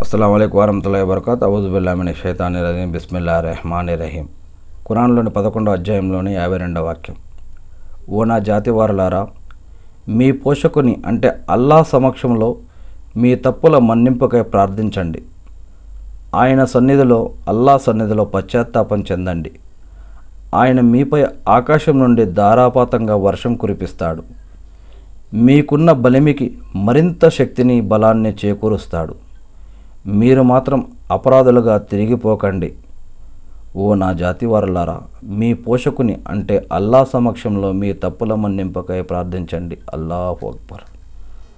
అస్సలం అయికు వరహతుల్లా వరకత్ అవుజుబుల్లామిని షైతాని రజీం. బిస్మిల్లా రెహమాన్ రహీం. ఖురాన్లోని పదకొండో అధ్యాయంలోని యాభై రెండో వాక్యం. ఓ నా జాతి వారులారా మీ పోషకుని అంటే అల్లా సమక్షంలో మీ తప్పుల మన్నింపుకై ప్రార్థించండి. ఆయన సన్నిధిలో అల్లా సన్నిధిలో పశ్చాత్తాపం చెందండి. ఆయన మీపై ఆకాశం నుండి ధారాపాతంగా వర్షం కురిపిస్తాడు. మీకున్న బలిమికి మరింత శక్తిని బలాన్ని చేకూరుస్తాడు. మీరు మాత్రం అపరాధులుగా తిరిగిపోకండి. ఓ నా జాతి వారలారా మీ పోషకుని అంటే అల్లా సమక్షంలో మీ తప్పుల మన్నింపకై ప్రార్థించండి. అల్లాహ్ అక్బర్.